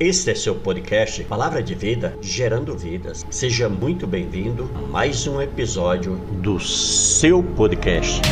Este é seu podcast Palavra de Vida, Gerando Vidas. Seja muito bem-vindo a mais um episódio do seu podcast.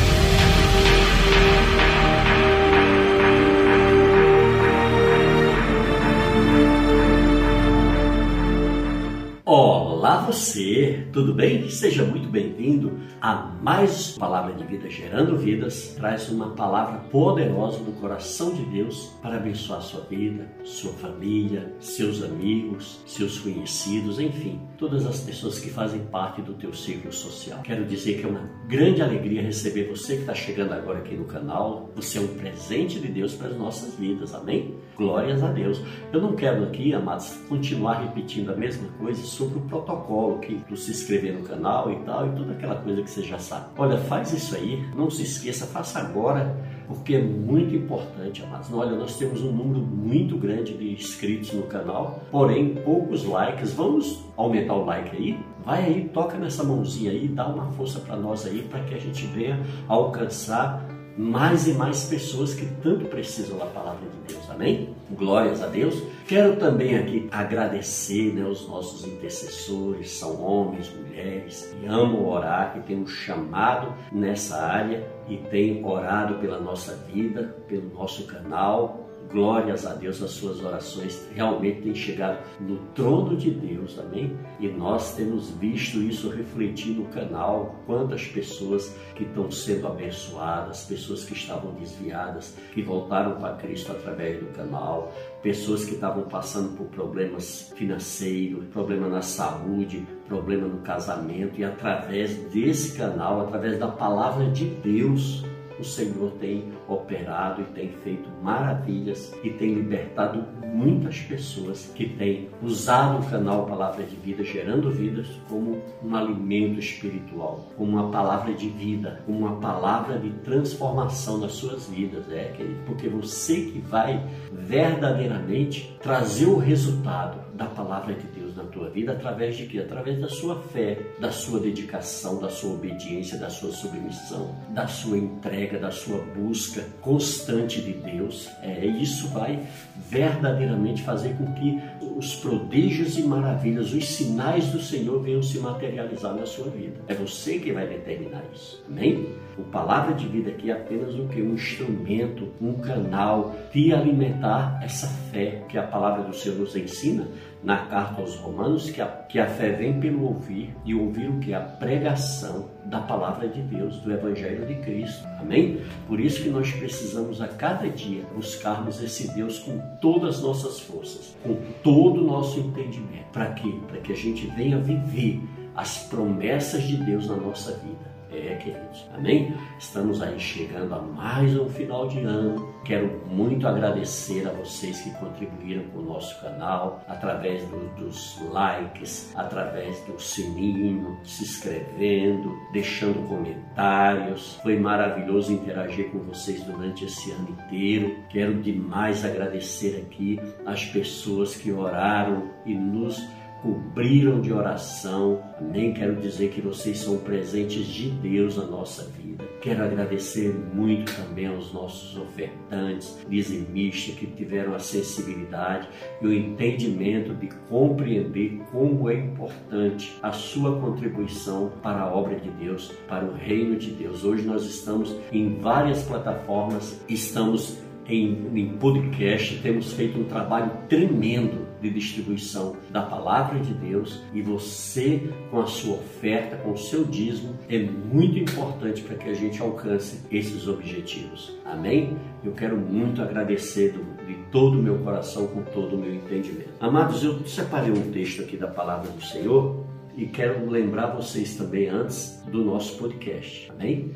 Olá você, tudo bem? Seja muito bem-vindo a mais Palavra de Vida Gerando Vidas. Traz uma palavra poderosa do coração de Deus para abençoar sua vida, sua família, seus amigos, seus conhecidos, enfim, todas as pessoas que fazem parte do teu círculo social. Quero dizer que é uma grande alegria receber você que está chegando agora aqui no canal. Você é um presente de Deus para as nossas vidas, amém? Glórias a Deus. Eu não quero aqui, amados, continuar repetindo a mesma coisa sobre o protocolo que tu se inscrever no canal e tal, e toda aquela coisa que você já sabe. Olha, faz isso aí, não se esqueça, faça agora, porque é muito importante, amados. Olha, nós temos um número muito grande de inscritos no canal, porém poucos likes. Vamos aumentar o like aí? Vai aí, toca nessa mãozinha aí, dá uma força para nós aí, para que a gente venha alcançar mais e mais pessoas que tanto precisam da palavra de Deus. Amém? Glórias a Deus. Quero também aqui agradecer né, os nossos intercessores, são homens, mulheres, que amam orar, que têm um chamado nessa área e têm orado pela nossa vida, pelo nosso canal, Glórias a Deus, as suas orações realmente têm chegado no trono de Deus, amém? E nós temos visto isso refletir no canal, quantas pessoas que estão sendo abençoadas, pessoas que estavam desviadas, que voltaram para Cristo através do canal, pessoas que estavam passando por problemas financeiros, problema na saúde, problema no casamento, e através desse canal, através da palavra de Deus, o Senhor tem operado e tem feito maravilhas e tem libertado muitas pessoas que têm usado o canal Palavra de Vida, gerando vidas, como um alimento espiritual, como uma palavra de vida, como uma palavra de transformação nas suas vidas, é, querido? Porque você que vai verdadeiramente trazer o resultado da palavra de Deus na tua vida através de quê? Através da sua fé, da sua dedicação, da sua obediência, da sua submissão, da sua entrega, da sua busca constante de Deus. É, isso vai verdadeiramente fazer com que os prodígios e maravilhas, os sinais do Senhor venham se materializar na sua vida. É você que vai determinar isso. Amém? O palavra de vida aqui é apenas o que? Um instrumento, um canal de alimentar essa fé que a palavra do Senhor nos ensina na carta aos Romanos, que a, que a fé vem pelo ouvir e ouvir o que? A pregação da palavra de Deus, do Evangelho de Cristo. Amém? Por isso que nós precisamos a cada dia buscarmos esse Deus com todas as nossas forças, com todo o nosso entendimento. Para quê? Para que a gente venha viver as promessas de Deus na nossa vida. É, queridos. Amém? Estamos aí chegando a mais um final de ano. Quero muito agradecer a vocês que contribuíram com o nosso canal através do, dos likes, através do sininho, se inscrevendo, deixando comentários. Foi maravilhoso interagir com vocês durante esse ano inteiro. Quero demais agradecer aqui as pessoas que oraram e nos cobriram de oração. Amém? Quero dizer que vocês são presentes de Deus na nossa vida. Quero agradecer muito também aos nossos ofertantes, dizimistas, que tiveram a sensibilidade e o entendimento de compreender como é importante a sua contribuição para a obra de Deus, para o reino de Deus. Hoje nós estamos em várias plataformas, estamos em, em podcast, temos feito um trabalho tremendo de distribuição da palavra de Deus e você, com a sua oferta, com o seu dízimo, é muito importante para que a gente alcance esses objetivos. Amém? Eu quero muito agradecer do, de todo o meu coração, com todo o meu entendimento. Amados, eu separei um texto aqui da palavra do Senhor e quero lembrar vocês também antes do nosso podcast. Amém?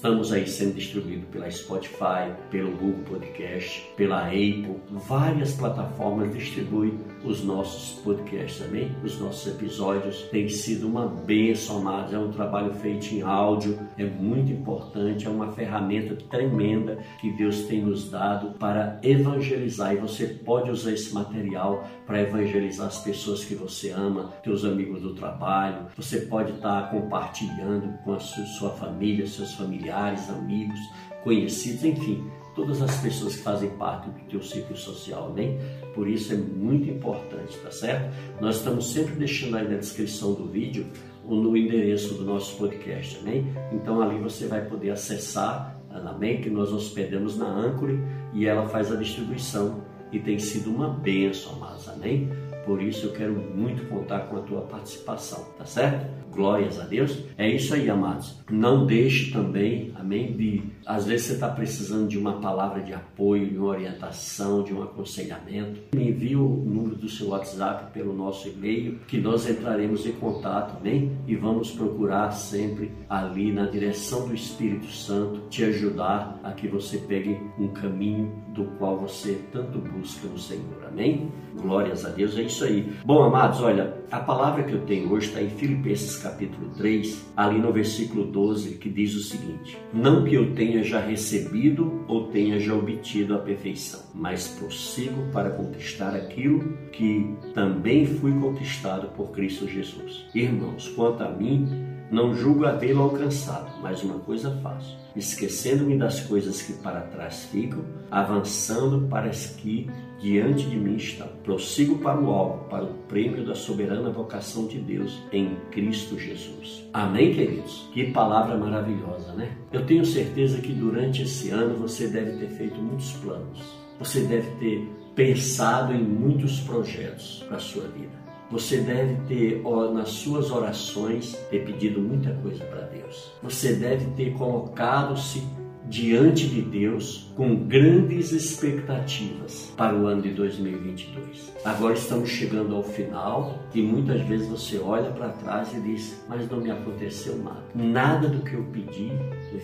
Estamos aí sendo distribuídos pela Spotify, pelo Google Podcast, pela Apple, várias plataformas distribuem os nossos podcasts, amém? Os nossos episódios têm sido uma bênção, mas é um trabalho feito em áudio, é muito importante, é uma ferramenta tremenda que Deus tem nos dado para evangelizar. E você pode usar esse material para evangelizar as pessoas que você ama, teus amigos do trabalho, você pode estar compartilhando com a sua família, seus familiares familiares, amigos, conhecidos, enfim, todas as pessoas que fazem parte do teu ciclo social, amém? Por isso é muito importante, tá certo? Nós estamos sempre deixando aí na descrição do vídeo no endereço do nosso podcast, amém? Então ali você vai poder acessar, amém? Que nós hospedamos na Anchor e ela faz a distribuição e tem sido uma bênção, amados, amém? Por isso eu quero muito contar com a tua participação, tá certo? Glórias a Deus. É isso aí, amados. Não deixe também, amém, de às vezes você está precisando de uma palavra de apoio, de uma orientação, de um aconselhamento. Me envie o número do seu WhatsApp pelo nosso e-mail, que nós entraremos em contato, amém? E vamos procurar sempre ali na direção do Espírito Santo te ajudar a que você pegue um caminho do qual você tanto busca no Senhor, amém? Glórias a Deus, é isso aí. Bom, amados, olha, a palavra que eu tenho hoje está em Filipenses capítulo 3, ali no versículo 12, que diz o seguinte: Não que eu tenha já recebido ou tenha já obtido a perfeição, mas prossigo para conquistar aquilo que também fui conquistado por Cristo Jesus. Irmãos, quanto a mim, não julgo havê-lo alcançado, mas uma coisa faço, esquecendo-me das coisas que para trás ficam, avançando para as que diante de mim estão. Prossigo para o alvo, para o prêmio da soberana vocação de Deus em Cristo Jesus. Amém, queridos? Que palavra maravilhosa, né? Eu tenho certeza que durante esse ano você deve ter feito muitos planos. Você deve ter pensado em muitos projetos para a sua vida. Você deve ter, nas suas orações, ter pedido muita coisa para Deus. Você deve ter colocado-se diante de Deus com grandes expectativas para o ano de 2022. Agora estamos chegando ao final e muitas vezes você olha para trás e diz: Mas não me aconteceu nada. Nada do que eu pedi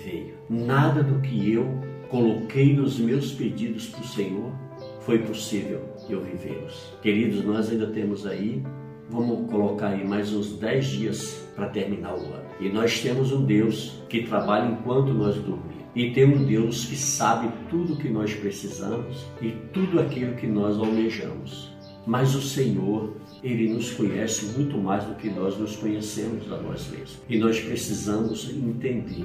veio. Nada do que eu coloquei nos meus pedidos para o Senhor foi possível eu vivê-los. Queridos, nós ainda temos aí, vamos colocar aí mais uns 10 dias para terminar o ano. E nós temos um Deus que trabalha enquanto nós dormimos. E tem um Deus que sabe tudo o que nós precisamos e tudo aquilo que nós almejamos. Mas o Senhor, Ele nos conhece muito mais do que nós nos conhecemos a nós mesmos. E nós precisamos entender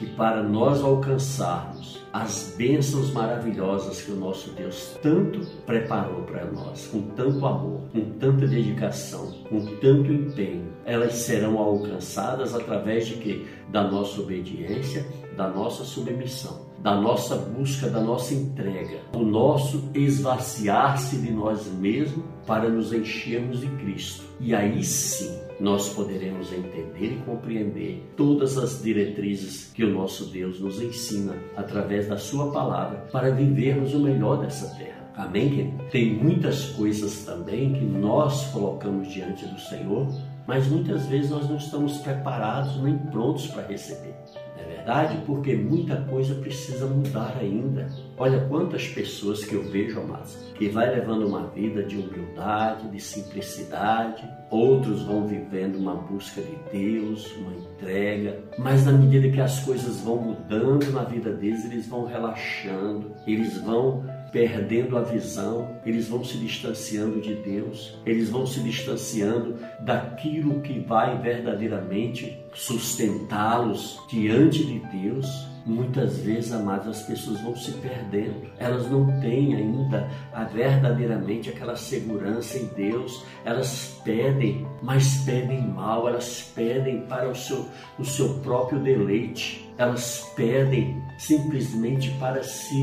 que para nós alcançarmos as bênçãos maravilhosas que o nosso Deus tanto preparou para nós, com tanto amor, com tanta dedicação, com tanto empenho, elas serão alcançadas através de quê? Da nossa obediência, da nossa submissão da nossa busca, da nossa entrega, do nosso esvaziar-se de nós mesmos para nos enchermos de Cristo. E aí sim nós poderemos entender e compreender todas as diretrizes que o nosso Deus nos ensina através da Sua palavra para vivermos o melhor dessa terra. Amém? Tem muitas coisas também que nós colocamos diante do Senhor, mas muitas vezes nós não estamos preparados nem prontos para receber verdade, porque muita coisa precisa mudar ainda. Olha quantas pessoas que eu vejo, amados, que vai levando uma vida de humildade, de simplicidade, outros vão vivendo uma busca de Deus, uma entrega, mas na medida que as coisas vão mudando na vida deles, eles vão relaxando, eles vão perdendo a visão, eles vão se distanciando de Deus, eles vão se distanciando daquilo que vai verdadeiramente sustentá-los diante de Deus. Muitas vezes, amados, as pessoas vão se perdendo. Elas não têm ainda a verdadeiramente aquela segurança em Deus. Elas pedem, mas pedem mal. Elas pedem para o seu, o seu próprio deleite. Elas pedem simplesmente para se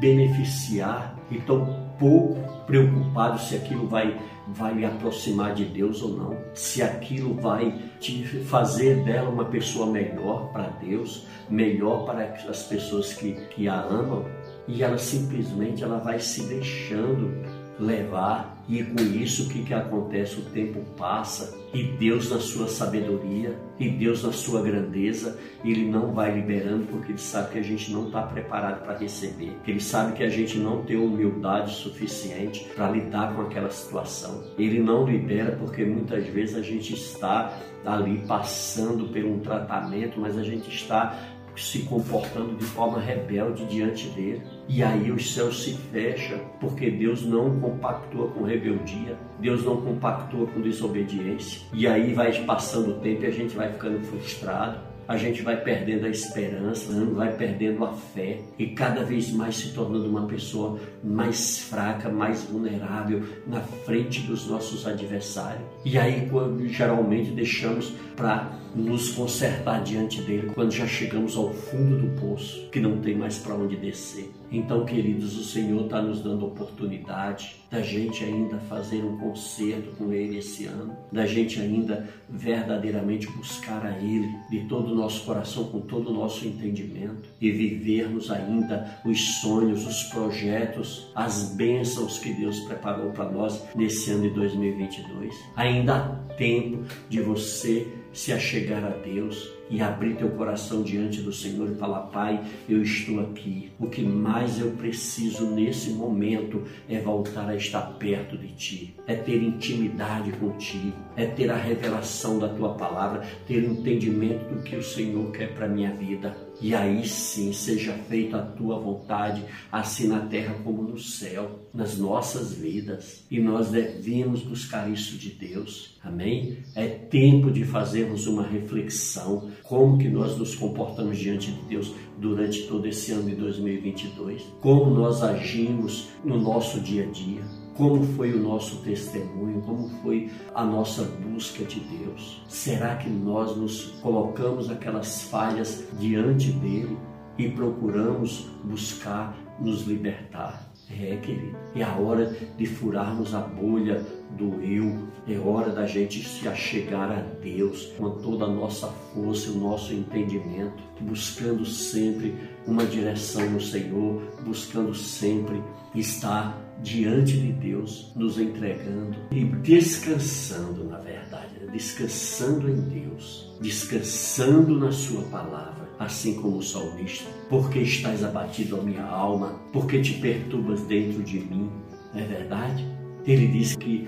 beneficiar e tão pouco preocupado se aquilo vai vai me aproximar de Deus ou não, se aquilo vai te fazer dela uma pessoa melhor para Deus, melhor para as pessoas que, que a amam, e ela simplesmente ela vai se deixando levar e com isso o que, que acontece? O tempo passa e Deus na sua sabedoria e Deus na sua grandeza, Ele não vai liberando porque Ele sabe que a gente não está preparado para receber, Ele sabe que a gente não tem humildade suficiente para lidar com aquela situação. Ele não libera porque muitas vezes a gente está ali passando por um tratamento, mas a gente está se comportando de forma rebelde diante dele. E aí os céus se fecham, porque Deus não compactua com rebeldia, Deus não compactua com desobediência. E aí vai passando o tempo e a gente vai ficando frustrado. a gente vai perdendo a esperança, vai perdendo a fé e cada vez mais se tornando uma pessoa mais fraca, mais vulnerável na frente dos nossos adversários. E aí, quando geralmente deixamos para nos consertar diante dele quando já chegamos ao fundo do poço, que não tem mais para onde descer. Então, queridos, o Senhor está nos dando oportunidade da gente ainda fazer um concerto com Ele esse ano, da gente ainda verdadeiramente buscar a Ele de todo o nosso coração, com todo o nosso entendimento e vivermos ainda os sonhos, os projetos, as bênçãos que Deus preparou para nós nesse ano de 2022. Ainda há tempo de você se achegar a Deus e abrir teu coração diante do Senhor e falar: Pai, eu estou aqui. O que mais eu preciso nesse momento é voltar a estar perto de Ti, é ter intimidade contigo, é ter a revelação da Tua palavra, ter entendimento do que o Senhor quer para minha vida. E aí sim seja feita a tua vontade, assim na terra como no céu, nas nossas vidas. E nós devemos buscar isso de Deus. Amém? É tempo de fazermos uma reflexão como que nós nos comportamos diante de Deus durante todo esse ano de 2022, como nós agimos no nosso dia a dia, como foi o nosso testemunho, como foi a nossa busca de Deus. Será que nós nos colocamos aquelas falhas diante dele e procuramos buscar nos libertar? É, querido, é a hora de furarmos a bolha do eu, é hora da gente se achegar a Deus com toda a nossa força, o nosso entendimento, buscando sempre uma direção no Senhor, buscando sempre estar diante de Deus, nos entregando e descansando, na verdade, né? descansando em Deus, descansando na Sua palavra, assim como o salmista. Porque estás abatido a minha alma, porque te perturbas dentro de mim, não é verdade? Ele diz que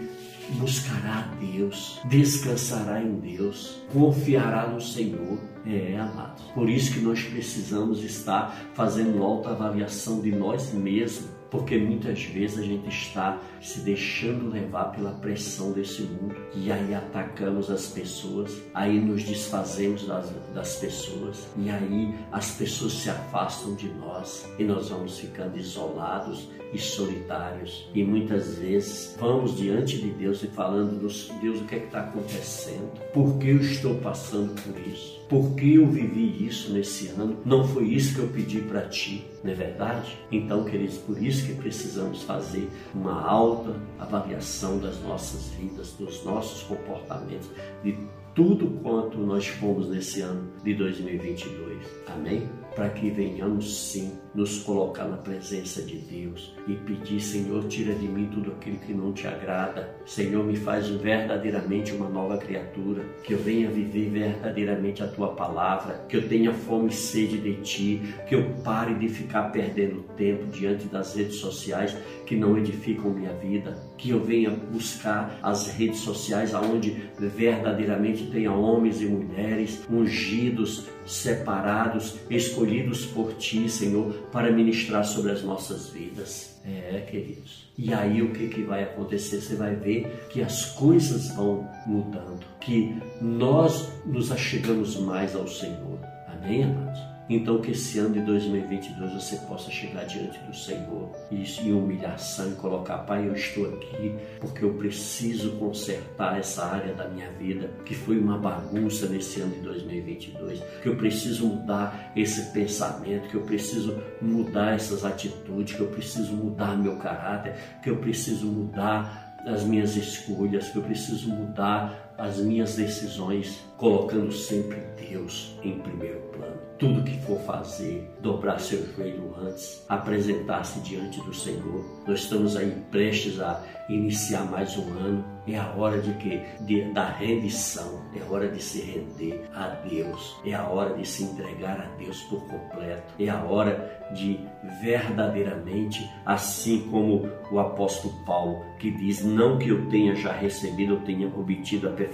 buscará a Deus, descansará em Deus, confiará no Senhor. É, amados. Por isso que nós precisamos estar fazendo autoavaliação de nós mesmos porque muitas vezes a gente está se deixando levar pela pressão desse mundo. E aí atacamos as pessoas, aí nos desfazemos das, das pessoas. E aí as pessoas se afastam de nós. E nós vamos ficando isolados e solitários e muitas vezes vamos diante de Deus e falando Deus o que é que está acontecendo, por que eu estou passando por isso? Porque eu vivi isso nesse ano, não foi isso que eu pedi para ti, não é verdade? Então, queridos, por isso que precisamos fazer uma alta avaliação das nossas vidas, dos nossos comportamentos, de tudo quanto nós fomos nesse ano de 2022. Amém? Para que venhamos sim nos colocar na presença de Deus e pedir, Senhor, tira de mim tudo aquilo que não te agrada. Senhor, me faz verdadeiramente uma nova criatura, que eu venha viver verdadeiramente a tua palavra, que eu tenha fome e sede de ti, que eu pare de ficar perdendo tempo diante das redes sociais que não edificam minha vida, que eu venha buscar as redes sociais aonde verdadeiramente tenha homens e mulheres ungidos, separados, escolhidos por ti, Senhor, para ministrar sobre as nossas vidas. É, queridos. E aí o que, que vai acontecer? Você vai ver que as coisas vão mudando, que nós nos achegamos mais ao Senhor. Amém, amados? Então, que esse ano de 2022 você possa chegar diante do Senhor e em humilhação e colocar, Pai, eu estou aqui porque eu preciso consertar essa área da minha vida que foi uma bagunça nesse ano de 2022, que eu preciso mudar esse pensamento, que eu preciso mudar essas atitudes, que eu preciso mudar meu caráter, que eu preciso mudar as minhas escolhas, que eu preciso mudar as minhas decisões, colocando sempre Deus em primeiro plano. Tudo que for fazer, dobrar seu joelho antes, apresentar-se diante do Senhor. Nós estamos aí prestes a iniciar mais um ano. É a hora de que de, da rendição, é a hora de se render a Deus, é a hora de se entregar a Deus por completo, é a hora de verdadeiramente, assim como o apóstolo Paulo, que diz: Não que eu tenha já recebido ou tenha obtido a perfeição,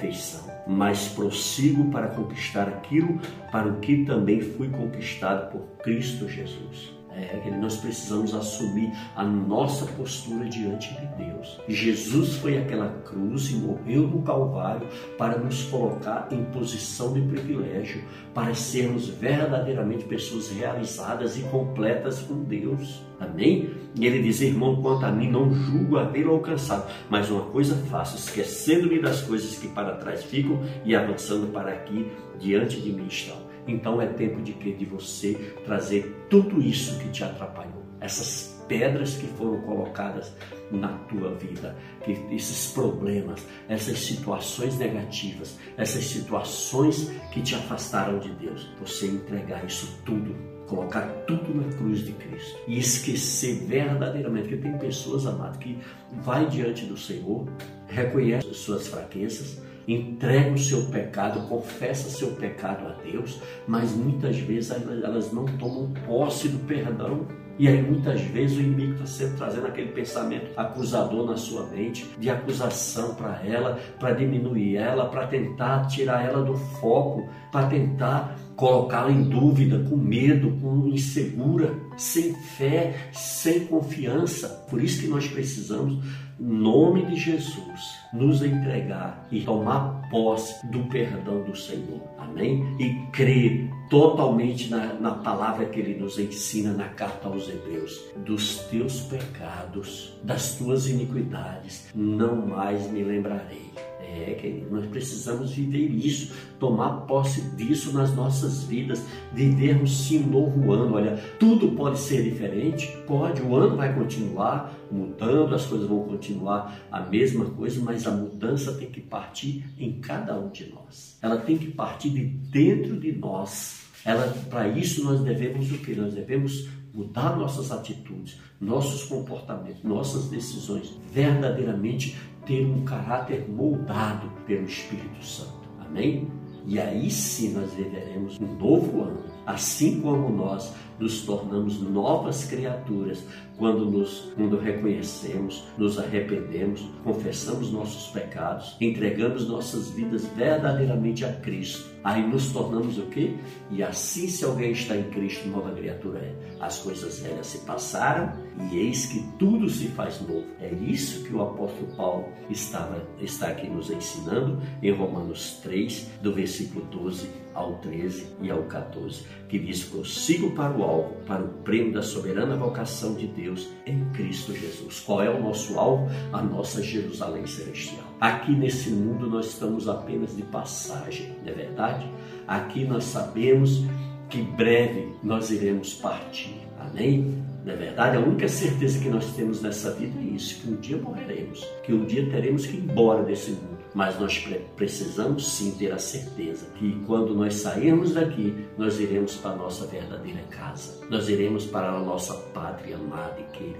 mas prossigo para conquistar aquilo para o que também fui conquistado por Cristo Jesus. É que nós precisamos assumir a nossa postura diante de Deus. Jesus foi aquela cruz e morreu no Calvário para nos colocar em posição de privilégio, para sermos verdadeiramente pessoas realizadas e completas com Deus. Amém? E ele diz, irmão, quanto a mim, não julgo havê-lo alcançado, mas uma coisa faço, esquecendo-me das coisas que para trás ficam e avançando para aqui, diante de mim estão. Então é tempo de que de você trazer tudo isso que te atrapalhou, essas pedras que foram colocadas na tua vida, que esses problemas, essas situações negativas, essas situações que te afastaram de Deus, você entregar isso tudo, colocar tudo na cruz de Cristo e esquecer verdadeiramente que tem pessoas amadas que vai diante do Senhor, reconhece suas fraquezas, entrega o seu pecado, confessa seu pecado a Deus, mas muitas vezes elas não tomam posse do perdão. E aí muitas vezes o inimigo está sempre trazendo aquele pensamento acusador na sua mente, de acusação para ela, para diminuir ela, para tentar tirar ela do foco, para tentar colocá-la em dúvida, com medo, com insegura, sem fé, sem confiança. Por isso que nós precisamos, nome de Jesus, nos entregar e tomar posse do perdão do Senhor. Amém? E crer totalmente na, na palavra que ele nos ensina na carta aos Hebreus: dos teus pecados, das tuas iniquidades, não mais me lembrarei. É, querido, nós precisamos viver isso, tomar posse disso nas nossas vidas, vivermos sim um novo ano. Olha, tudo pode ser diferente, pode, o ano vai continuar mudando, as coisas vão continuar a mesma coisa, mas a mudança tem que partir em cada um de nós. Ela tem que partir de dentro de nós. Ela, para isso nós devemos o que? Nós devemos mudar nossas atitudes, nossos comportamentos, nossas decisões, verdadeiramente ter um caráter moldado pelo Espírito Santo. Amém? E aí sim nós viveremos um novo ano, assim como nós nos tornamos novas criaturas quando nos quando reconhecemos, nos arrependemos, confessamos nossos pecados, entregamos nossas vidas verdadeiramente a Cristo. Aí nos tornamos o quê? E assim se alguém está em Cristo, nova criatura é. As coisas velhas se passaram e eis que tudo se faz novo. É isso que o apóstolo Paulo estava está aqui nos ensinando em Romanos 3, do versículo 12 ao 13 e ao 14, que diz: "Prossigo para o alvo, para o prêmio da soberana vocação de Deus em Cristo Jesus. Qual é o nosso alvo? A nossa Jerusalém celestial. Aqui nesse mundo nós estamos apenas de passagem, não é verdade? Aqui nós sabemos que breve nós iremos partir. Amém? Não é verdade? A única certeza que nós temos nessa vida é isso, que um dia morreremos, que um dia teremos que ir embora desse mundo mas nós precisamos sim ter a certeza que quando nós sairmos daqui, nós iremos para a nossa verdadeira casa. Nós iremos para a nossa pátria amada e querida,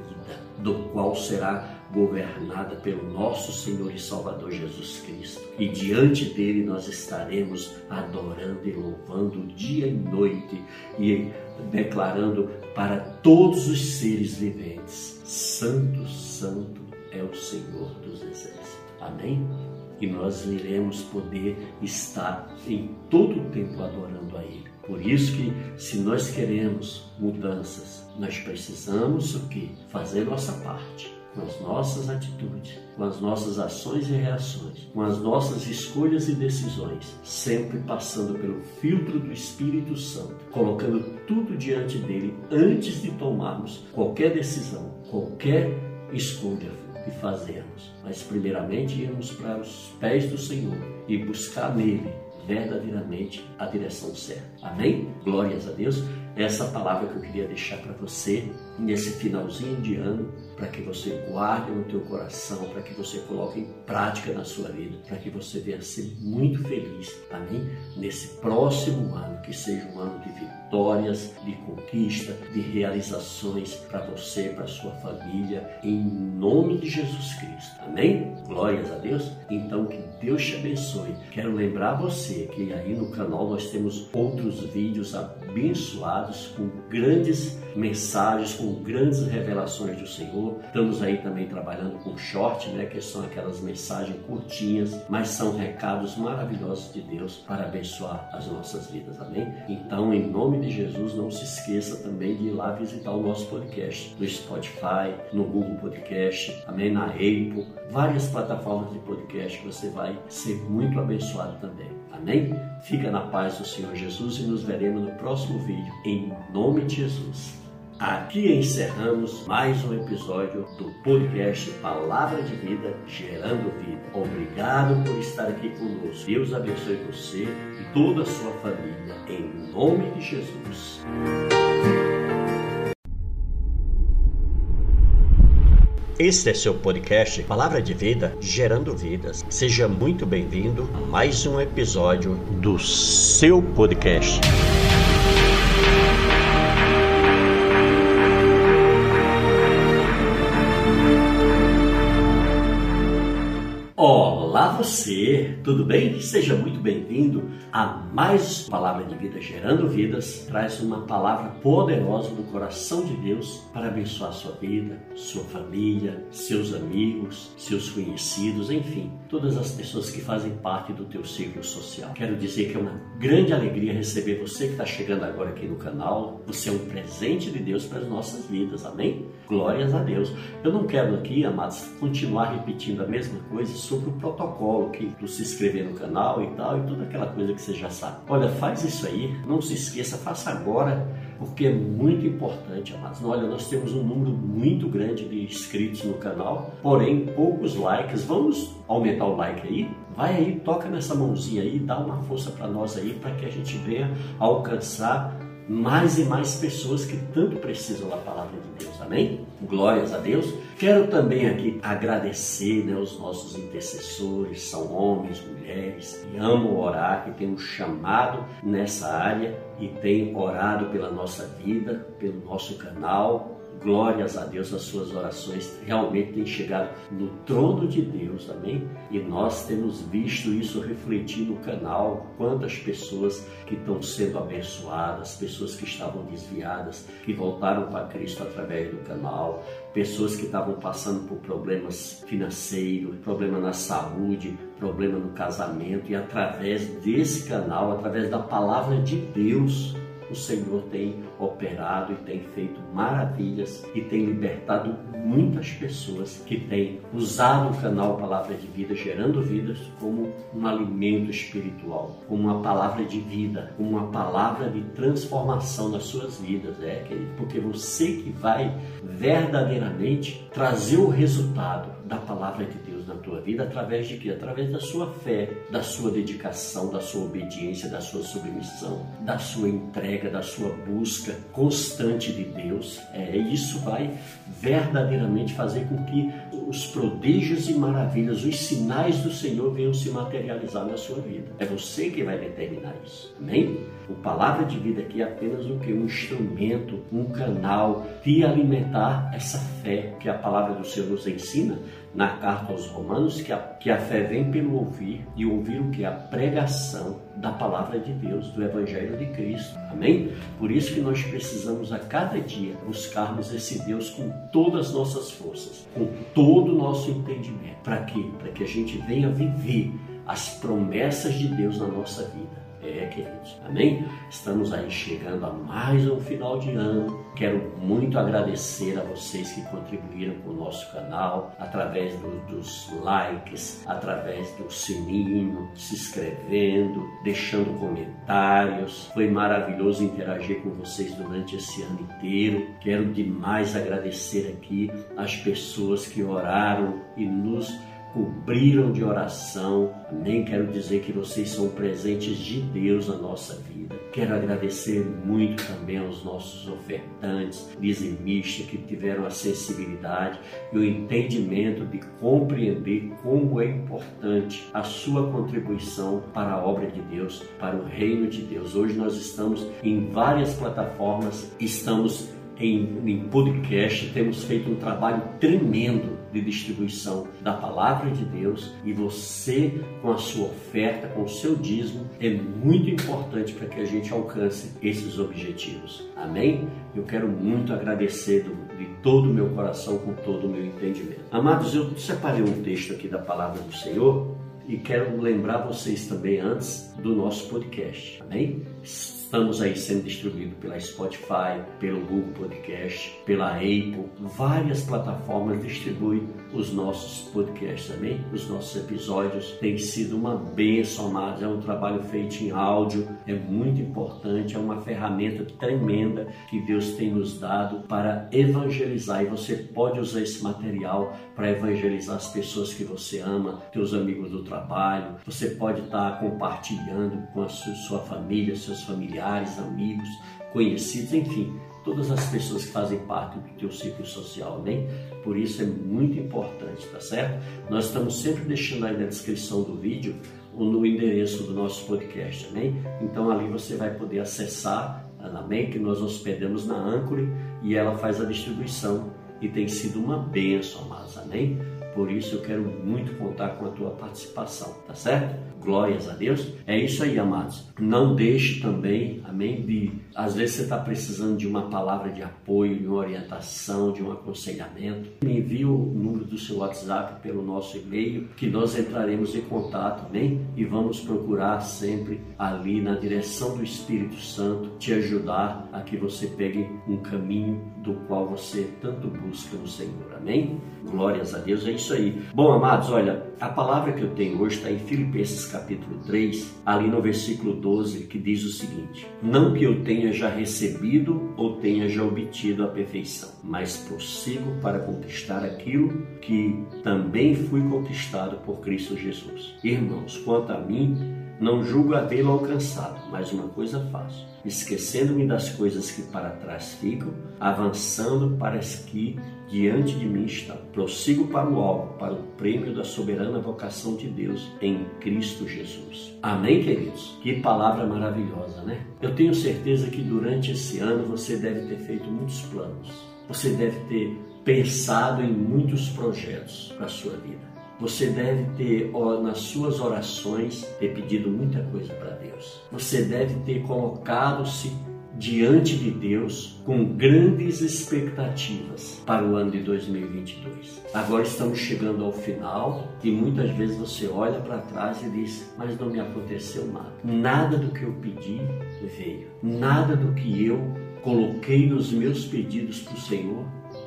do qual será governada pelo nosso Senhor e Salvador Jesus Cristo. E diante dele nós estaremos adorando e louvando dia e noite e declarando para todos os seres viventes: Santo, Santo é o Senhor dos Exércitos. Amém? E nós iremos poder estar em todo o tempo adorando a Ele. Por isso que se nós queremos mudanças, nós precisamos o que? Fazer nossa parte com as nossas atitudes, com as nossas ações e reações, com as nossas escolhas e decisões, sempre passando pelo filtro do Espírito Santo, colocando tudo diante dele antes de tomarmos qualquer decisão, qualquer escolha e fazermos, mas primeiramente irmos para os pés do Senhor e buscar nele verdadeiramente a direção certa. Amém? Glórias a Deus. Essa palavra que eu queria deixar para você nesse finalzinho de ano, para que você guarde no teu coração, para que você coloque em prática na sua vida, para que você venha ser muito feliz. Amém? Nesse próximo ano, que seja um ano de vitórias, de conquista, de realizações para você, para sua família, em nome de Jesus Cristo. Amém? Glórias a Deus. Então que Deus te abençoe. Quero lembrar você que aí no canal nós temos outros vídeos abençoados com grandes mensagens, com grandes revelações do Senhor. Estamos aí também trabalhando com short, né, que são aquelas mensagens curtinhas, mas são recados maravilhosos de Deus para abençoar as nossas vidas. Amém? Então, em nome de Jesus, não se esqueça também de ir lá visitar o nosso podcast no Spotify, no Google Podcast, amém, na Apple, várias plataformas de podcast você vai ser muito abençoado também. Amém? Fica na paz do Senhor Jesus e nos veremos no próximo vídeo. Em nome de Jesus. Aqui encerramos mais um episódio do podcast Palavra de Vida Gerando Vida. Obrigado por estar aqui conosco. Deus abençoe você e toda a sua família. Em nome de Jesus. Este é seu podcast Palavra de Vida Gerando Vidas. Seja muito bem-vindo a mais um episódio do seu podcast. Olá você, tudo bem? Seja muito bem-vindo a mais Palavra de Vida Gerando Vidas. Traz uma palavra poderosa no coração de Deus para abençoar sua vida, sua família, seus amigos, seus conhecidos, enfim, todas as pessoas que fazem parte do teu ciclo social. Quero dizer que é uma grande alegria receber você que está chegando agora aqui no canal. Você é um presente de Deus para as nossas vidas, amém? Glórias a Deus. Eu não quero aqui, amados, continuar repetindo a mesma coisa sobre o protocolo que tu se inscrever no canal e tal, e toda aquela coisa que você já sabe. Olha, faz isso aí, não se esqueça, faça agora, porque é muito importante, amados. Olha, nós temos um número muito grande de inscritos no canal, porém poucos likes. Vamos aumentar o like aí? Vai aí, toca nessa mãozinha aí, dá uma força para nós aí, para que a gente venha alcançar mais e mais pessoas que tanto precisam da palavra de Deus. Amém? Glórias a Deus. Quero também aqui agradecer né, os nossos intercessores, são homens, mulheres, que amam orar, que têm um chamado nessa área e têm orado pela nossa vida, pelo nosso canal, Glórias a Deus, as suas orações realmente têm chegado no trono de Deus, amém? E nós temos visto isso refletir no canal, quantas pessoas que estão sendo abençoadas, pessoas que estavam desviadas, que voltaram para Cristo através do canal, pessoas que estavam passando por problemas financeiros, problema na saúde, problema no casamento, e através desse canal, através da palavra de Deus, o Senhor tem operado e tem feito maravilhas e tem libertado muitas pessoas que têm usado o canal Palavra de Vida, gerando vidas, como um alimento espiritual, como uma palavra de vida, como uma palavra de transformação nas suas vidas, é? Porque você que vai verdadeiramente trazer o resultado da palavra de Deus na tua vida através de quê? Através da sua fé, da sua dedicação, da sua obediência, da sua submissão, da sua entrega, da sua busca constante de Deus. É, isso vai verdadeiramente fazer com que os prodígios e maravilhas, os sinais do Senhor venham se materializar na sua vida. É você que vai determinar isso. Amém? O palavra de vida aqui é apenas o que? Um instrumento, um canal de alimentar essa fé que a palavra do Senhor nos ensina na carta aos Romanos, que a, que a fé vem pelo ouvir e ouvir o que? A pregação da palavra de Deus, do Evangelho de Cristo. Amém? Por isso que nós precisamos a cada dia buscarmos esse Deus com todas as nossas forças, com todo o nosso entendimento. Para quê? Para que a gente venha viver as promessas de Deus na nossa vida. É, queridos. Amém? Estamos aí chegando a mais um final de ano. Quero muito agradecer a vocês que contribuíram com o nosso canal, através do, dos likes, através do sininho, se inscrevendo, deixando comentários. Foi maravilhoso interagir com vocês durante esse ano inteiro. Quero demais agradecer aqui as pessoas que oraram e nos cobriram de oração. Amém. Quero dizer que vocês são presentes de Deus na nossa vida. Quero agradecer muito também aos nossos ofertantes, dizimistas, que tiveram a sensibilidade e o entendimento de compreender como é importante a sua contribuição para a obra de Deus, para o reino de Deus. Hoje nós estamos em várias plataformas, estamos em, em podcast, temos feito um trabalho tremendo de distribuição da palavra de Deus e você, com a sua oferta, com o seu dízimo, é muito importante para que a gente alcance esses objetivos. Amém? Eu quero muito agradecer do, de todo o meu coração, com todo o meu entendimento. Amados, eu separei um texto aqui da palavra do Senhor e quero lembrar vocês também antes do nosso podcast. Amém? Estamos aí sendo distribuídos pela Spotify, pelo Google Podcast, pela Apple, várias plataformas distribuem os nossos podcasts também, os nossos episódios. Tem sido uma bênção, amados. É um trabalho feito em áudio, é muito importante, é uma ferramenta tremenda que Deus tem nos dado para evangelizar. E você pode usar esse material para evangelizar as pessoas que você ama, teus amigos do trabalho. Você pode estar compartilhando com a sua família, seus familiares, amigos, conhecidos, enfim, todas as pessoas que fazem parte do teu ciclo social, amém? Por isso é muito importante, tá certo? Nós estamos sempre deixando aí na descrição do vídeo no endereço do nosso podcast, amém? Então ali você vai poder acessar, amém? Que nós hospedamos na Anchor e ela faz a distribuição e tem sido uma bênção, amados, amém? Por isso eu quero muito contar com a tua participação, tá certo? Glórias a Deus. É isso aí, amados. Não deixe também, amém, de às vezes você está precisando de uma palavra de apoio, de uma orientação, de um aconselhamento. Me envie o número do seu WhatsApp pelo nosso e-mail, que nós entraremos em contato, amém? E vamos procurar sempre ali na direção do Espírito Santo te ajudar a que você pegue um caminho do qual você tanto busca no Senhor, amém? Glórias a Deus, é isso aí. Bom, amados, olha, a palavra que eu tenho hoje está em Filipenses capítulo 3, ali no versículo 12, que diz o seguinte: Não que eu tenha já recebido ou tenha já obtido a perfeição, mas prossigo para conquistar aquilo que também fui conquistado por Cristo Jesus. Irmãos, quanto a mim, não julgo havê-lo alcançado, mas uma coisa faço, esquecendo-me das coisas que para trás ficam, avançando para as que diante de mim estão. Prossigo para o alvo, para o prêmio da soberana vocação de Deus em Cristo Jesus. Amém, queridos? Que palavra maravilhosa, né? Eu tenho certeza que durante esse ano você deve ter feito muitos planos. Você deve ter pensado em muitos projetos para a sua vida. Você deve ter, nas suas orações, ter pedido muita coisa para Deus. Você deve ter colocado-se diante de Deus com grandes expectativas para o ano de 2022. Agora estamos chegando ao final e muitas vezes você olha para trás e diz: Mas não me aconteceu nada. Nada do que eu pedi veio. Nada do que eu coloquei nos meus pedidos para o Senhor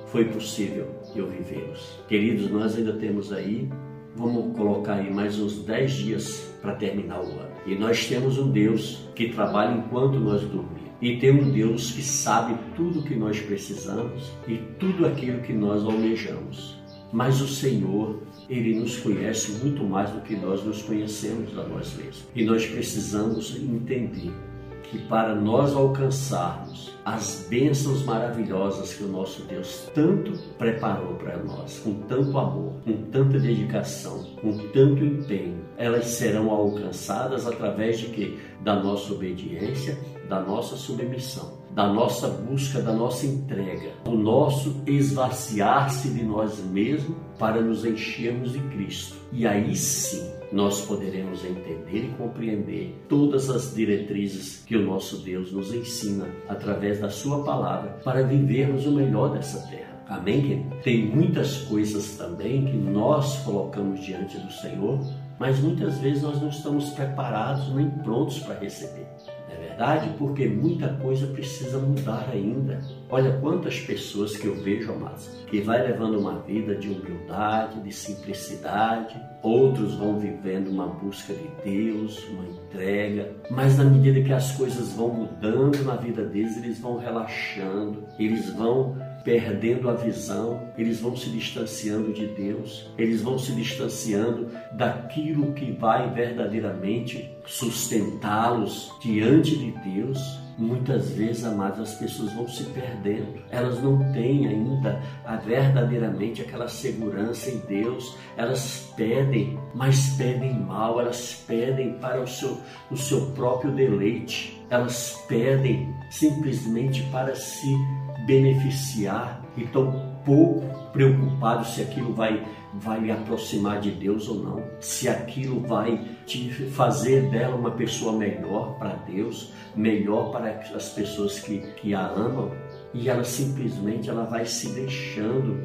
foi possível eu vivê-los. Queridos, nós ainda temos aí, vamos colocar aí mais uns 10 dias para terminar o ano. E nós temos um Deus que trabalha enquanto nós dormimos. E tem um Deus que sabe tudo o que nós precisamos e tudo aquilo que nós almejamos. Mas o Senhor, Ele nos conhece muito mais do que nós nos conhecemos a nós mesmos. E nós precisamos entender que para nós alcançarmos as bênçãos maravilhosas que o nosso Deus tanto preparou para nós, com tanto amor, com tanta dedicação, com tanto empenho, elas serão alcançadas através de que? Da nossa obediência, da nossa submissão, da nossa busca, da nossa entrega, do nosso esvaziar-se de nós mesmos para nos enchermos de Cristo. E aí sim nós poderemos entender e compreender todas as diretrizes que o nosso Deus nos ensina através da Sua palavra para vivermos o melhor dessa terra. Amém? Tem muitas coisas também que nós colocamos diante do Senhor, mas muitas vezes nós não estamos preparados nem prontos para receber verdade, porque muita coisa precisa mudar ainda. Olha quantas pessoas que eu vejo, amados, que vai levando uma vida de humildade, de simplicidade, outros vão vivendo uma busca de Deus, uma entrega, mas na medida que as coisas vão mudando na vida deles, eles vão relaxando, eles vão perdendo a visão, eles vão se distanciando de Deus, eles vão se distanciando daquilo que vai verdadeiramente sustentá-los diante de Deus. Muitas vezes, amados, as pessoas vão se perdendo. Elas não têm ainda a verdadeiramente aquela segurança em Deus. Elas pedem, mas pedem mal. Elas pedem para o seu, o seu próprio deleite. Elas pedem simplesmente para se beneficiar e tão pouco preocupado se aquilo vai vai lhe aproximar de Deus ou não, se aquilo vai te fazer dela uma pessoa melhor para Deus, melhor para as pessoas que, que a amam, e ela simplesmente ela vai se deixando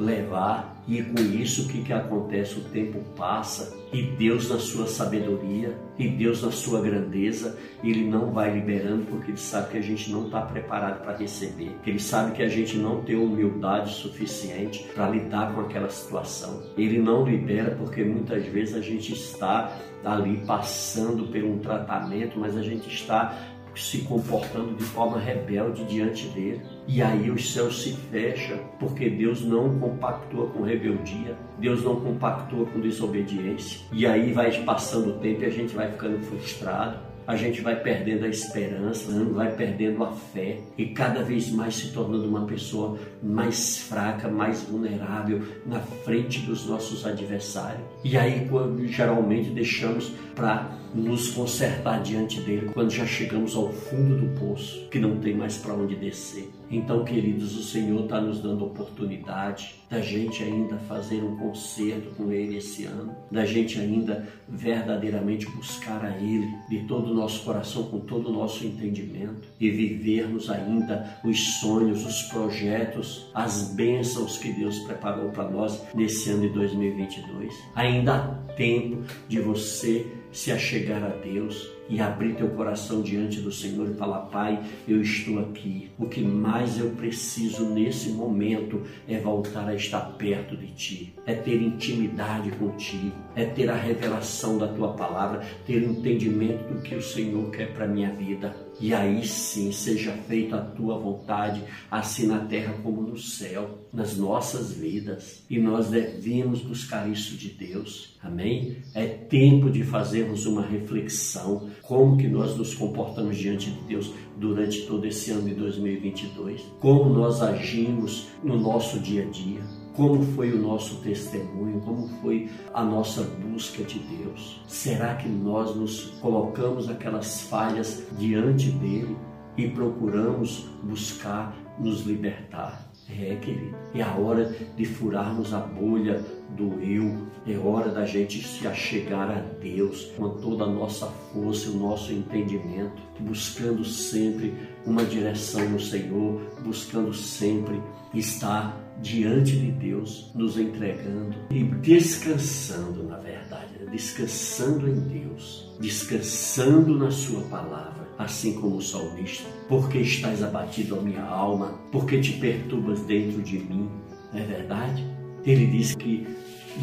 levar e com isso o que, que acontece? O tempo passa e Deus na sua sabedoria e Deus na sua grandeza, Ele não vai liberando porque Ele sabe que a gente não está preparado para receber. Ele sabe que a gente não tem humildade suficiente para lidar com aquela situação. Ele não libera porque muitas vezes a gente está ali passando por um tratamento, mas a gente está se comportando de forma rebelde diante dele. E aí os céus se fecham, porque Deus não compactua com rebeldia, Deus não compactua com desobediência. E aí vai passando o tempo e a gente vai ficando frustrado a gente vai perdendo a esperança, né? vai perdendo a fé e cada vez mais se tornando uma pessoa mais fraca, mais vulnerável na frente dos nossos adversários. E aí, quando geralmente deixamos para nos consertar diante dele, quando já chegamos ao fundo do poço, que não tem mais para onde descer. Então, queridos, o Senhor está nos dando oportunidade da gente ainda fazer um concerto com Ele esse ano, da gente ainda verdadeiramente buscar a Ele de todo o nosso coração, com todo o nosso entendimento e vivermos ainda os sonhos, os projetos, as bênçãos que Deus preparou para nós nesse ano de 2022. Ainda há tempo de você se achegar a Deus e abrir teu coração diante do Senhor e falar: Pai, eu estou aqui. O que mais eu preciso nesse momento é voltar a estar perto de Ti, é ter intimidade contigo, é ter a revelação da Tua palavra, ter entendimento do que o Senhor quer para minha vida. E aí sim seja feita a tua vontade, assim na terra como no céu, nas nossas vidas. E nós devemos buscar isso de Deus. Amém? É tempo de fazermos uma reflexão como que nós nos comportamos diante de Deus durante todo esse ano de 2022, como nós agimos no nosso dia a dia, como foi o nosso testemunho, como foi a nossa busca de Deus. Será que nós nos colocamos aquelas falhas diante dele e procuramos buscar nos libertar? É, querido, é a hora de furarmos a bolha do eu, é hora da gente se achegar a Deus com toda a nossa força e o nosso entendimento, buscando sempre uma direção no Senhor, buscando sempre estar diante de Deus, nos entregando e descansando, na verdade, né? descansando em Deus, descansando na Sua palavra, assim como o salmista. Porque estás abatido a minha alma, porque te perturbas dentro de mim, não é verdade? Ele disse que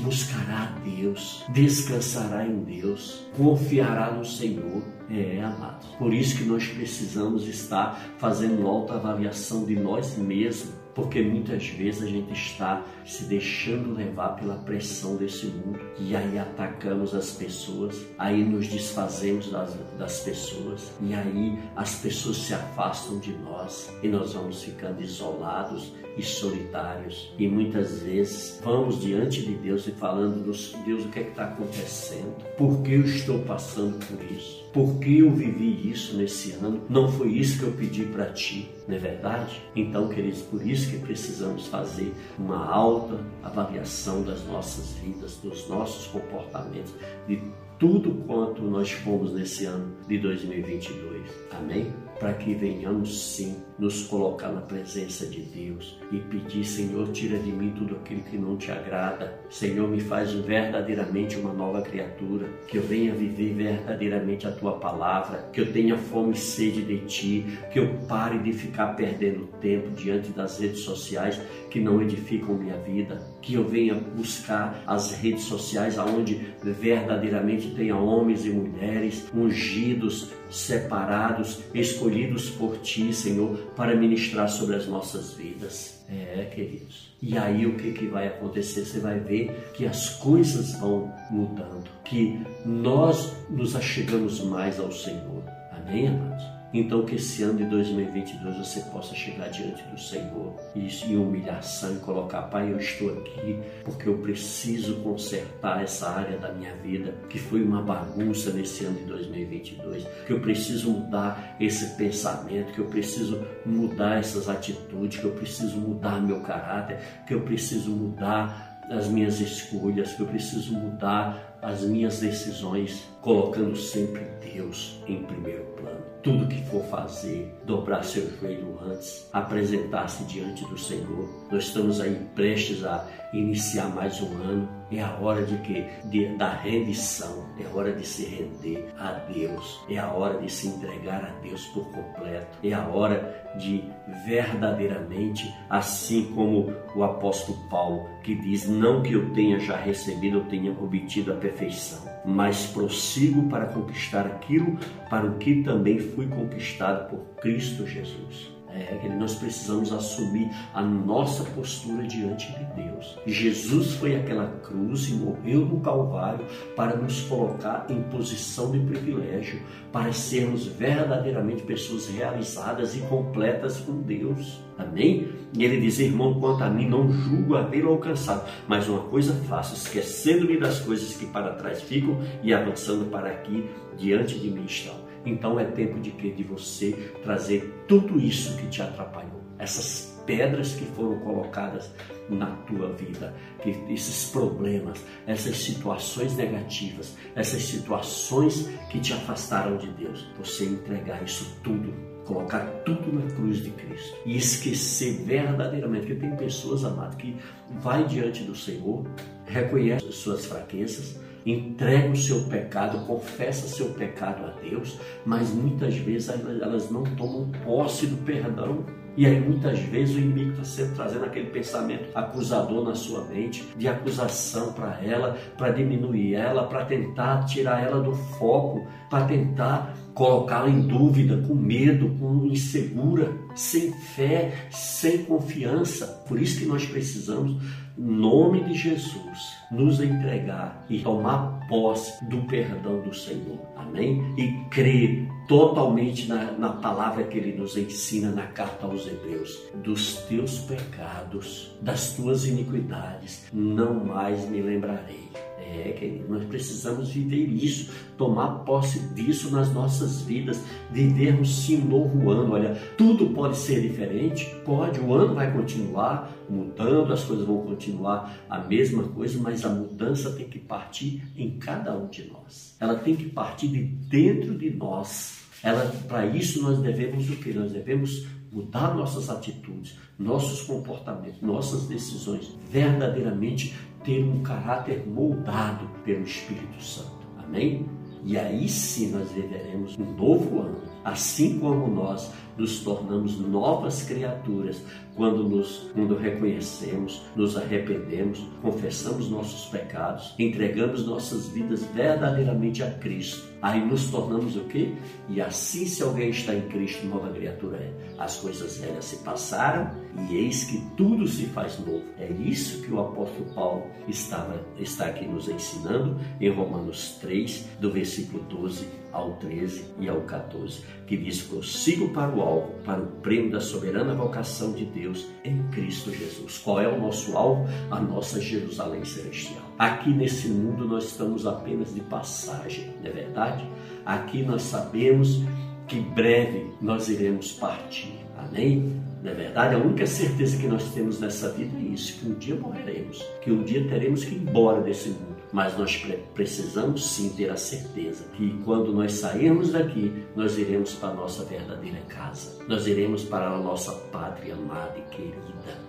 buscará a Deus, descansará em Deus, confiará no Senhor. É, amados. Por isso que nós precisamos estar fazendo autoavaliação de nós mesmos porque muitas vezes a gente está se deixando levar pela pressão desse mundo. E aí atacamos as pessoas, aí nos desfazemos das, das pessoas e aí as pessoas se afastam de nós e nós vamos ficando isolados e solitários e muitas vezes vamos diante de Deus e falando Deus o que é está acontecendo, por que eu estou passando por isso, por que eu vivi isso nesse ano, não foi isso que eu pedi para ti, não é verdade? Então, queridos, por isso que precisamos fazer uma alta avaliação das nossas vidas, dos nossos comportamentos, de tudo quanto nós fomos nesse ano de 2022. Amém? Para que venhamos sim nos colocar na presença de Deus e pedir, Senhor, tira de mim tudo aquilo que não te agrada. Senhor, me faz verdadeiramente uma nova criatura, que eu venha viver verdadeiramente a tua palavra, que eu tenha fome e sede de ti, que eu pare de ficar perdendo tempo diante das redes sociais que não edificam minha vida, que eu venha buscar as redes sociais aonde verdadeiramente tenha homens e mulheres ungidos, separados, escolhidos por ti, Senhor, para ministrar sobre as nossas vidas. É, queridos. E aí o que, que vai acontecer? Você vai ver que as coisas vão mudando, que nós nos achegamos mais ao Senhor. Amém, amados? Então que esse ano de 2022 você possa chegar diante do Senhor e em humilhação e colocar, Pai, eu estou aqui porque eu preciso consertar essa área da minha vida que foi uma bagunça nesse ano de 2022, que eu preciso mudar esse pensamento, que eu preciso mudar essas atitudes, que eu preciso mudar meu caráter, que eu preciso mudar as minhas escolhas, que eu preciso mudar as minhas decisões, colocando sempre Deus em primeiro plano. Tudo que for fazer, dobrar seu joelho antes, apresentar-se diante do Senhor. Nós estamos aí prestes a iniciar mais um ano. É a hora de que de, da rendição, é hora de se render a Deus, é a hora de se entregar a Deus por completo, é a hora de verdadeiramente, assim como o apóstolo Paulo, que diz: Não que eu tenha já recebido, eu tenha obtido a perfeição, mas prossigo para conquistar aquilo para o que também fui conquistado por Cristo Jesus. É que nós precisamos assumir a nossa postura diante de Deus. Jesus foi aquela cruz e morreu no Calvário para nos colocar em posição de privilégio, para sermos verdadeiramente pessoas realizadas e completas com Deus. Amém? E ele diz, irmão, quanto a mim, não julgo havê-lo alcançado, mas uma coisa faço, esquecendo-me das coisas que para trás ficam e avançando para aqui, diante de mim estão. Então é tempo de que de você trazer tudo isso que te atrapalhou, essas pedras que foram colocadas na tua vida, que esses problemas, essas situações negativas, essas situações que te afastaram de Deus, você entregar isso tudo colocar tudo na cruz de Cristo e esquecer verdadeiramente que tem pessoas amadas que vai diante do Senhor, reconhece suas fraquezas, entrega o seu pecado, confessa seu pecado a Deus, mas muitas vezes elas não tomam posse do perdão. E aí muitas vezes o inimigo está sempre trazendo aquele pensamento acusador na sua mente, de acusação para ela, para diminuir ela, para tentar tirar ela do foco, para tentar colocá-la em dúvida, com medo, com insegura, sem fé, sem confiança. Por isso que nós precisamos, nome de Jesus, nos entregar e tomar posse do perdão do Senhor. Amém? E crer totalmente na, na palavra que ele nos ensina na carta aos Hebreus: dos teus pecados, das tuas iniquidades, não mais me lembrarei. É, querido, nós precisamos viver isso, tomar posse disso nas nossas vidas, vivermos sim um novo ano. Olha, tudo pode ser diferente, pode, o ano vai continuar mudando, as coisas vão continuar a mesma coisa, mas a mudança tem que partir em cada um de nós. Ela tem que partir de dentro de nós. Ela, para isso nós devemos o que? Nós devemos mudar nossas atitudes, nossos comportamentos, nossas decisões, verdadeiramente ter um caráter moldado pelo Espírito Santo. Amém? E aí sim nós viveremos um novo ano, assim como nós nos tornamos novas criaturas quando nos quando reconhecemos, nos arrependemos, confessamos nossos pecados, entregamos nossas vidas verdadeiramente a Cristo. Aí nos tornamos o quê? E assim se alguém está em Cristo, nova criatura é. As coisas velhas se passaram e eis que tudo se faz novo. É isso que o apóstolo Paulo estava, está aqui nos ensinando em Romanos 3, do versículo 12 ao 13 e ao 14, que diz: Prossigo para o alvo, para o prêmio da soberana vocação de Deus em Cristo Jesus. Qual é o nosso alvo? A nossa Jerusalém celestial. Aqui nesse mundo nós estamos apenas de passagem, não é verdade? Aqui nós sabemos que breve nós iremos partir. Amém? Não é verdade? A única certeza que nós temos nessa vida é isso: que um dia morreremos, que um dia teremos que ir embora desse mundo mas nós precisamos sim ter a certeza que quando nós sairmos daqui, nós iremos para a nossa verdadeira casa. Nós iremos para a nossa pátria amada e querida,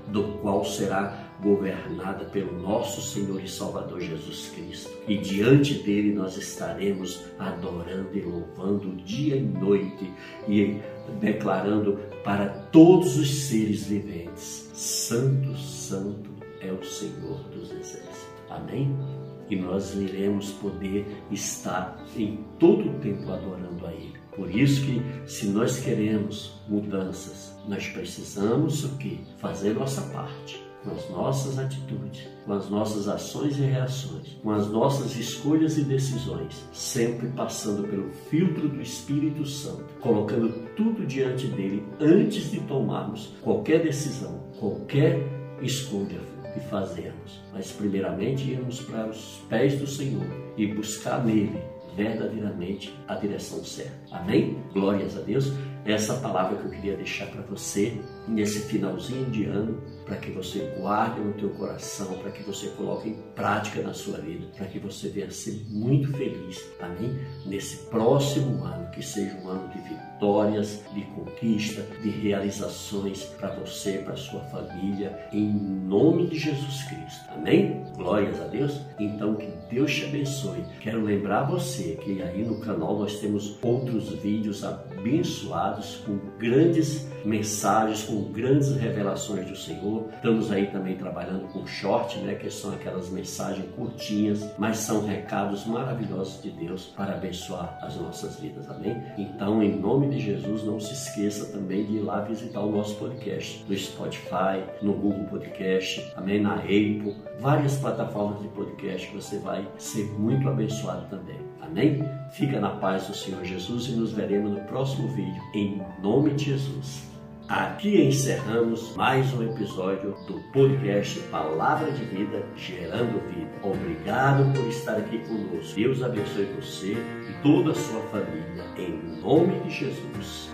do qual será governada pelo nosso Senhor e Salvador Jesus Cristo. E diante dele nós estaremos adorando e louvando dia e noite e declarando para todos os seres viventes: Santo, Santo é o Senhor dos Exércitos. Amém? E nós iremos poder estar em todo o tempo adorando a Ele. Por isso que se nós queremos mudanças, nós precisamos o que? Fazer nossa parte com as nossas atitudes, com as nossas ações e reações, com as nossas escolhas e decisões, sempre passando pelo filtro do Espírito Santo, colocando tudo diante dele antes de tomarmos qualquer decisão, qualquer escolha que fazermos. Mas, primeiramente, irmos para os pés do Senhor e buscar nele verdadeiramente a direção certa. Amém? Glórias a Deus. Essa palavra que eu queria deixar para você nesse finalzinho de ano, para que você guarde no teu coração, para que você coloque em prática na sua vida, para que você venha ser muito feliz, amém? Nesse próximo ano, que seja um ano de vitórias, de conquista, de realizações para você, para sua família, em nome de Jesus Cristo, amém? Glórias a Deus. Então que Deus te abençoe. Quero lembrar você que aí no canal nós temos outros vídeos abençoados com grandes mensagens, com grandes revelações do Senhor. Estamos aí também trabalhando com short, né, que são aquelas mensagens curtinhas, mas são recados maravilhosos de Deus para abençoar as nossas vidas. Amém? Então, em nome de Jesus, não se esqueça também de ir lá visitar o nosso podcast no Spotify, no Google Podcast, amém, na Apple, várias plataformas de podcast que você vai ser muito abençoado também. Amém? Fica na paz do Senhor Jesus e nos veremos no próximo vídeo. Em nome de Jesus. Aqui encerramos mais um episódio do podcast Palavra de Vida Gerando Vida. Obrigado por estar aqui conosco. Deus abençoe você e toda a sua família. Em nome de Jesus.